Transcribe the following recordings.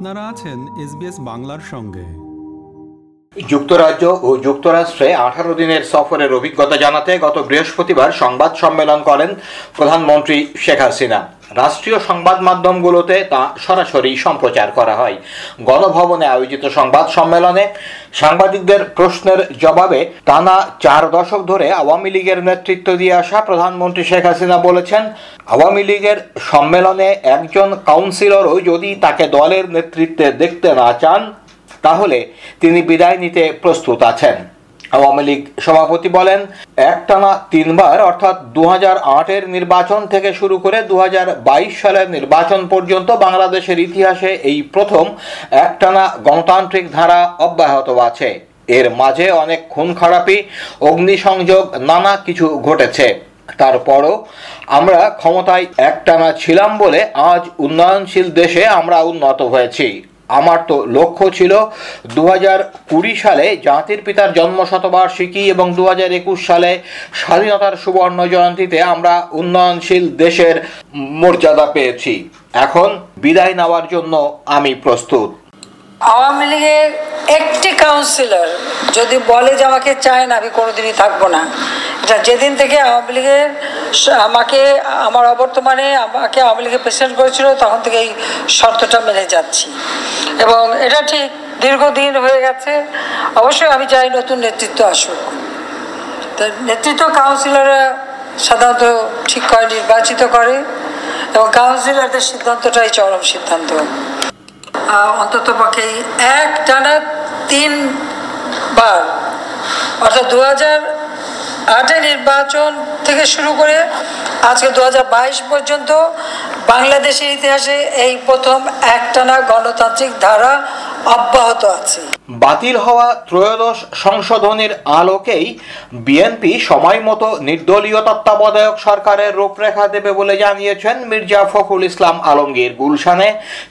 আপনারা আছেন এসবিএস বাংলার সঙ্গে। যুক্তরাজ্য ও যুক্তরাষ্ট্রে আঠারো দিনের সফরের অভিজ্ঞতা জানাতে গত বৃহস্পতিবার সংবাদ সম্মেলন করেন প্রধানমন্ত্রী শেখ হাসিনা। রাষ্ট্রীয় সংবাদ মাধ্যমগুলোতে তা সরাসরি সম্প্রচার করা হয়। গণভবনে আয়োজিত সংবাদ সম্মেলনে সাংবাদিকদের প্রশ্নের জবাবে টানা চার দশক ধরে আওয়ামী লীগের নেতৃত্ব দিয়ে আসা প্রধানমন্ত্রী শেখ হাসিনা বলেছেন, আওয়ামী লীগের সম্মেলনে একজন কাউন্সিলরও যদি তাকে দলের নেতৃত্বে দেখতে না চান, তাহলে তিনি বিদায় নিতে প্রস্তুত আছেন। আওয়ামী লীগ সভাপতি বলেন, একটানা তিনবার, অর্থাৎ দু এর নির্বাচন থেকে শুরু করে দু হাজার বাইশ সালের নির্বাচন পর্যন্ত বাংলাদেশের ইতিহাসে এই প্রথম একটানা গণতান্ত্রিক ধারা অব্যাহত আছে। এর মাঝে অনেক খুন খারাপি অগ্নিসংযোগ, নানা কিছু ঘটেছে। তারপরও আমরা ক্ষমতায় একটানা ছিলাম বলে আজ উন্নয়নশীল দেশে আমরা উন্নত হয়েছি। আমার তো লক্ষ্য ছিল দু কুড়ি সালে জাতির পিতার জন্ম শতবার্ষিকী এবং দু একুশ সালে স্বাধীনতার সুবর্ণ জয়ন্তীতে আমরা উন্নয়নশীল দেশের মর্যাদা পেয়েছি। এখন বিদায় নেওয়ার জন্য আমি প্রস্তুত। আওয়ামী লীগের একটি কাউন্সিলর যদি বলে যে আমাকে চায় না, আমি কোনোদিনই থাকব না। যেদিন থেকে আওয়ামী লীগের আমাকে, আমার অবর্তমানে আমাকে আওয়ামী লীগের প্রেসিডেন্ট করেছিল, তখন থেকে এই শর্তটা মেনে যাচ্ছি। এবং এটা ঠিক দীর্ঘদিন হয়ে গেছে। অবশ্যই আমি চাই নতুন নেতৃত্ব আসুক। নেতৃত্ব কাউন্সিলররা সাধারণত ঠিক করে, নির্বাচিত করে, এবং কাউন্সিলরদের সিদ্ধান্তটাই চরম সিদ্ধান্ত। অন্তত পক্ষে এক টানা তিনবার, অর্থাৎ দু হাজার আটে নির্বাচন থেকে শুরু করে আজকে দু হাজার বাইশ পর্যন্ত বাংলাদেশের ইতিহাসে এই প্রথম একটানা গণতান্ত্রিক ধারা অব্যাহত আছে। বাতিল হওয়া ত্রয়োদশ সংশোধনীর আলোকেই বিএনপি সময় মতো নির্দলীয় তত্ত্বাবধায়ক সরকারের রূপরেখা দেবে বলে জানিয়েছেন মির্জা ফখরুল ইসলাম আলমগীর গুলশানে।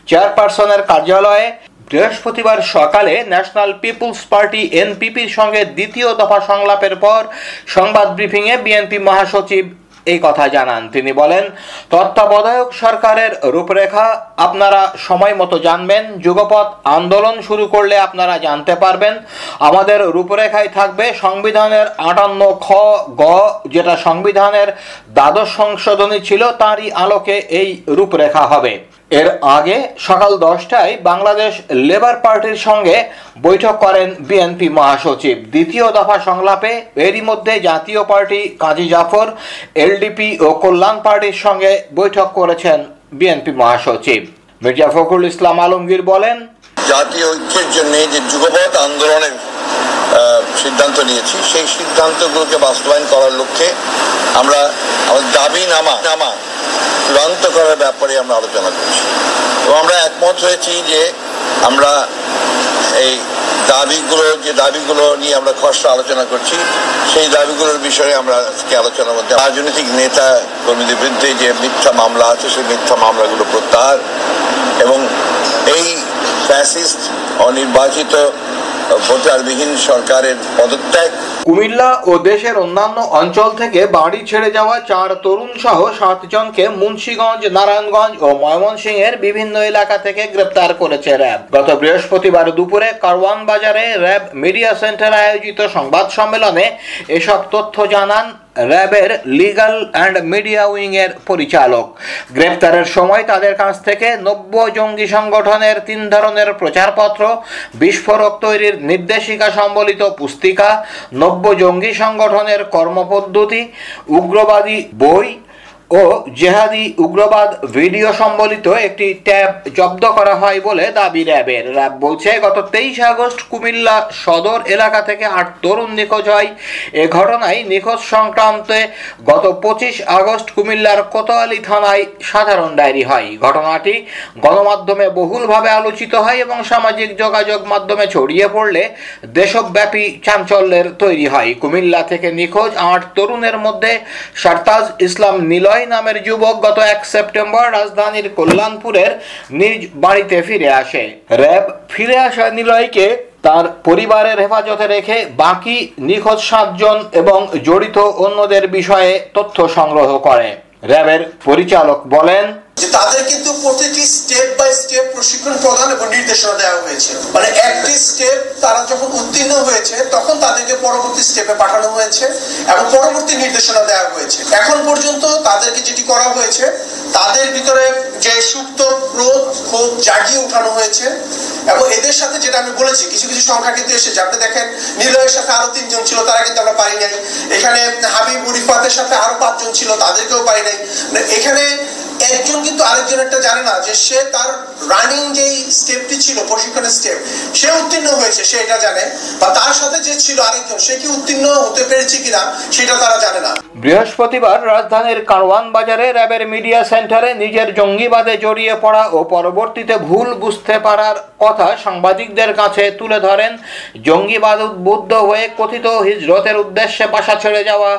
চেয়ারপারসনের কার্যালয়ে বৃহস্পতিবার সকালে ন্যাশনাল পিপুলস পার্টি এনপিপির সঙ্গে দ্বিতীয় দফা সংলাপের পর সংবাদ ব্রিফিংয়ে বিএনপি মহাসচিব এই কথা জানান। তিনি বলেন, তত্ত্বাবধায়ক সরকারের রূপরেখা, আপনারা সময় মতো জানবেন যুগপথ আন্দোলন শুরু করলে আপনারা জানতে পারবেন, আমাদের রূপরেখায় থাকবে সংবিধানের আটান্ন খ, গ, যেটা সংবিধানের দ্বাদশ সংশোধনী ছিল, তারই আলোকে এই রূপরেখা হবে। এর আগে সকাল দশটায় বাংলাদেশ লেবার পার্টির সঙ্গে বৈঠক করেন বিএনপি মহাসচিব। দ্বিতীয় দফা সংলাপে এরই মধ্যে জাতীয় পার্টি কাজী জাফর, এলডিপি ও কল্যাণ পার্টির সঙ্গে বৈঠক করেছেন বিএনপি মহাসচিব। মির্জা ফখরুল ইসলাম আলমগীর বলেন, জাতীয় ঐক্যের জন্য যে যুগপথ আন্দোলনের সিদ্ধান্ত নিয়েছি। সেই সিদ্ধান্তগুলোকে বাস্তবায়ন করার লক্ষ্যে আমরা আমাদের দাবি নামা নামা চূড়ান্ত করার ব্যাপারে আমরা আলোচনা করছি। এবং আমরা একমত হয়েছি যে আমরা এই দাবিগুলো, যে দাবিগুলো নিয়ে আমরা খসড়া আলোচনা করছি, সেই দাবিগুলোর বিষয়ে আমরা আজকে আলোচনার মধ্যে রাজনৈতিক নেতা কর্মীদের বিরুদ্ধে যে মিথ্যা মামলা আছে, সেই মিথ্যা মামলাগুলো প্রত্যাহার এবং এই ফ্যাসিস্ট, অনির্বাচিত ভোটারবিহীন সরকারের পদত্যাগ। কুমিল্লা ও দেশের অন্যান্য অঞ্চল থেকে বাড়ি ছেড়ে যাওয়া চার তরুণ সহ সাতজনকে মুন্সীগঞ্জ, নারায়ণগঞ্জ ও ময়মনসিংহের বিভিন্ন এলাকা থেকে গ্রেপ্তার করেছে র্যাব। গত বৃহস্পতিবার দুপুরে কারওয়ান বাজারে র্যাব মিডিয়া সেন্টার আয়োজিত সংবাদ সম্মেলনে এসব তথ্য জানান র্যাবের লিগাল অ্যান্ড মিডিয়া উইংয়ের পরিচালক। গ্রেপ্তারের সময় তাদের কাছ থেকে নব্য জঙ্গি সংগঠনের তিন ধরনের প্রচারপত্র, বিস্ফোরক তৈরির নির্দেশিকা সম্বলিত পুস্তিকা, নব্য জঙ্গি সংগঠনের কর্মপদ্ধতি, উগ্রবাদী বই ও জেহাদি উগ্রবাদ ভিডিও সম্বলিত একটি ট্যাব জব্দ করা হয় বলে দাবি র্যাবের। র্যাব বলছে, গত তেইশ আগস্ট কুমিল্লা সদর এলাকা থেকে আট তরুণ নিখোঁজ হয়। এ ঘটনায় নিখোঁজ সংক্রান্তে গত পঁচিশ আগস্ট কুমিল্লার কোতোয়ালি থানায় সাধারণ ডায়েরি হয়। ঘটনাটি গণমাধ্যমে বহুলভাবে আলোচিত হয় এবং সামাজিক যোগাযোগ মাধ্যমে ছড়িয়ে পড়লে দেশব্যাপী চাঞ্চল্যের তৈরি হয়। কুমিল্লা থেকে নিখোঁজ আট তরুণের মধ্যে সারতাজ ইসলাম নিলয় নিলয় নামের যুবক গত এক সেপ্টেম্বর রাজধানীর কল্যাণপুরের নিজ বাড়িতে ফিরে আসে। র্যাব ফিরে আসা নিলয়কে তার পরিবারের হেফাজতে রেখে বাকি নিখোঁজ সাতজন এবং জড়িত অন্যদের বিষয়ে তথ্য সংগ্রহ করে। র্যাবের পরিচালক বলেন যে তাদের কিন্তু প্রতিটি স্টেপ বাই স্টেপ প্রশিক্ষণ প্রদান এবং নির্দেশনা দেওয়া হয়েছে। মানে একটি স্টেপ তারা যখন উত্তীর্ণ হয়েছে, তখন তাদেরকে পরবর্তী স্টেপে পাঠানো হয়েছে এবং পরবর্তী নির্দেশনা দেওয়া হয়েছে। এখন পর্যন্ত তাদেরকে যেটি করা হয়েছে, তাদের ভিতরে যে সুপ্ত ক্রোধ, ক্ষোভ জাগিয়ে উঠানো হয়েছে এবং এদের সাথে যেটা আমি বলেছি, কিছু কিছু সংখ্যা কিন্তু এসেছে। আপনি দেখেন, নিলয়ের সাথে আরও তিনজন ছিল, তারা কিন্তু আমরা পারি নাই। এখানে হাবিব মুরিফাতের সাথে আরও পাঁচজন ছিল, তাদেরকেও পারি নাই। মানে এখানে একজন কিন্তু আরেকজনেরটা জানে না যে সে তার রানিং যেই স্টেপটি ছিল, প্রশিক্ষণের স্টেপ সে উত্তীর্ণ হয়েছে, সে এটা জানে। বা তার সাথে যে ছিল আরেকজন, সে কি উত্তীর্ণ হতে পেরেছে কিনা, সেটা তারা জানে না। বৃহস্পতিবার রাজধানীর কারওয়ান বাজারে র্যাবের মিডিয়া সেন্টারে নিজের জঙ্গিবাদে জড়িয়ে পড়া ও পরবর্তীতে ভুল বুঝতে পারার কথা সাংবাদিকদের কাছে তুলে ধরেন জঙ্গিবাদ উদ্বুদ্ধ হয়ে কথিত হিজরতের উদ্দেশ্যে বাসা ছেড়ে যাওয়া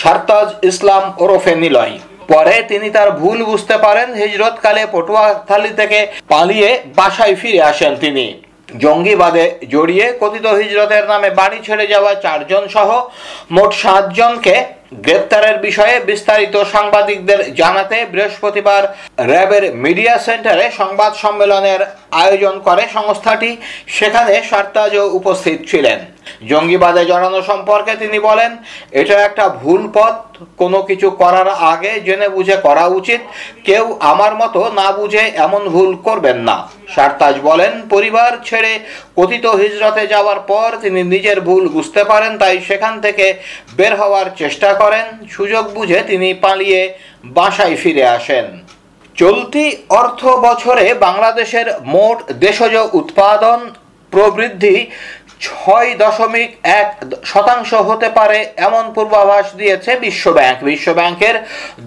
সারতাজ ইসলাম ওরফে নিলয়। পরে তিনি তার ভুল বুঝতে পারেন হিজরতকালে পটুয়াখালী থেকে পালিয়ে বাসায় ফিরে আসেন তিনি। জঙ্গিবাদে জড়িয়ে কথিত হিজরতের নামে বাড়ি ছেড়ে যাওয়া চারজন সহ মোট সাতজনকে গ্রেপ্তারের বিষয়ে বিস্তারিত সাংবাদিকদের জানাতে বৃহস্পতিবার র্যাবের মিডিয়া সেন্টারে সংবাদ সম্মেলনের আয়োজন করে সংস্থাটি। সেখানে সারতাজও উপস্থিত ছিলেন। জঙ্গিবাদে জড়ানো সম্পর্কে তিনি বলেন, এটা একটা ভুল পথ। কোনো কিছু করার আগে জেনে বুঝে করা উচিত। কেউ আমার মতো না বুঝে এমন ভুল করবেন না। সারতাজ বলেন, পরিবার ছেড়ে কথিত হিজরতে যাওয়ার পর তিনি নিজের ভুল বুঝতে পারেন, তাই সেখান থেকে বের হওয়ার চেষ্টা করেন। সুযোগ বুঝে তিনি পালিয়ে বাসায় ফিরে আসেন। চলতি অর্থ বছরে বাংলাদেশের মোট দেশজ উৎপাদন প্রবৃদ্ধি ছয় দশমিক এক শতাংশ হতে পারে এমন পূর্বাভাস দিয়েছে বিশ্বব্যাংক। বিশ্বব্যাংকের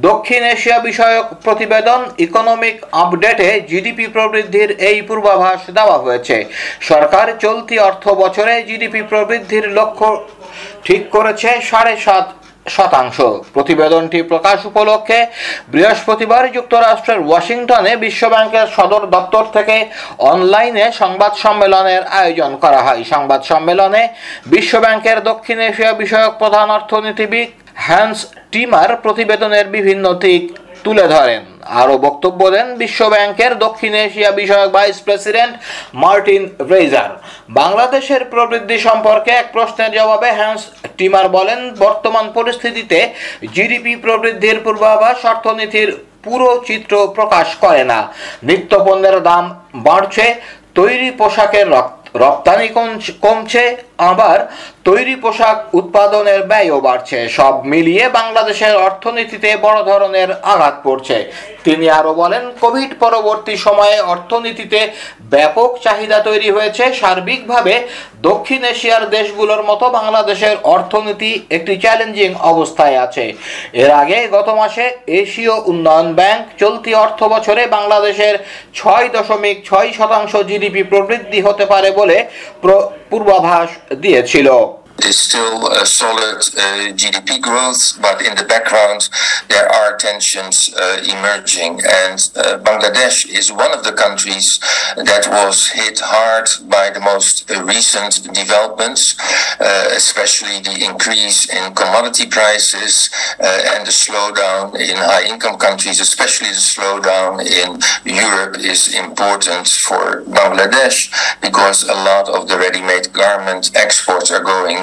দক্ষিণ এশিয়া বিষয়ক প্রতিবেদন ইকোনমিক আপডেটে জিডিপি প্রবৃদ্ধির এই পূর্বাভাস দেওয়া হয়েছে। সরকার চলতি অর্থ বছরে জিডিপি প্রবৃদ্ধির লক্ষ্য ঠিক করেছে সাড়ে সাত শতাংশ। প্রতিবেদনটি প্রকাশ উপলক্ষে বৃহস্পতিবার যুক্তরাষ্ট্রের ওয়াশিংটনে বিশ্বব্যাংকের সদর দপ্তর থেকে অনলাইনে সংবাদ সম্মেলনের আয়োজন করা হয়। সংবাদ সম্মেলনে বিশ্বব্যাংকের দক্ষিণ এশিয়া বিষয়ক প্রধান অর্থনীতিবিদ হ্যান্স টিমার প্রতিবেদনের বিভিন্ন দিক তুলে ধরেন। আরও বক্তব্য দেন বিশ্বব্যাংকের দক্ষিণ এশিয়া বিষয়ক ভাইস প্রেসিডেন্ট মার্টিন রেজার বাংলাদেশের প্রবৃদ্ধি সম্পর্কে এক প্রশ্নের জবাবে হ্যান্স টিমার বলেন, বর্তমান পরিস্থিতিতে জিডিপি প্রবৃদ্ধির পূর্বাভাস অর্থনীতির পুরো চিত্র প্রকাশ করে না। নিত্যপণ্যের দাম বাড়ছে, তৈরি পোশাকের রক্ত রপ্তানি কমছ- আবার তৈরি পোশাক উৎপাদনের ব্যয়ও বাড়ছে। সব মিলিয়ে বাংলাদেশের অর্থনীতিতে বড় ধরনের আঘাত পড়ছে। তিনি আরও বলেন, কোভিড পরবর্তী সময়ে অর্থনীতিতে ব্যাপক চাহিদা তৈরি হয়েছে। সার্বিকভাবে দক্ষিণ এশিয়ার দেশগুলোর মতো বাংলাদেশের অর্থনীতি একটি চ্যালেঞ্জিং অবস্থায় আছে। এর আগে গত মাসে এশীয় উন্নয়ন ব্যাংক চলতি অর্থ বছরে বাংলাদেশের ছয় দশমিক ছয় শতাংশ জিডিপি প্রবৃদ্ধি হতে পারে বলে প্র- পূর্বাভাস দিয়েছিল। Is still a solid uh, GDP growth, but in the background there are tensions uh, emerging. And uh, Bangladesh is one of the countries that was hit hard by the most recent developments, uh, especially the increase in commodity prices uh, and the slowdown in high income countries, especially the slowdown in Europe is important for Bangladesh because a lot of the ready-made garment exports are going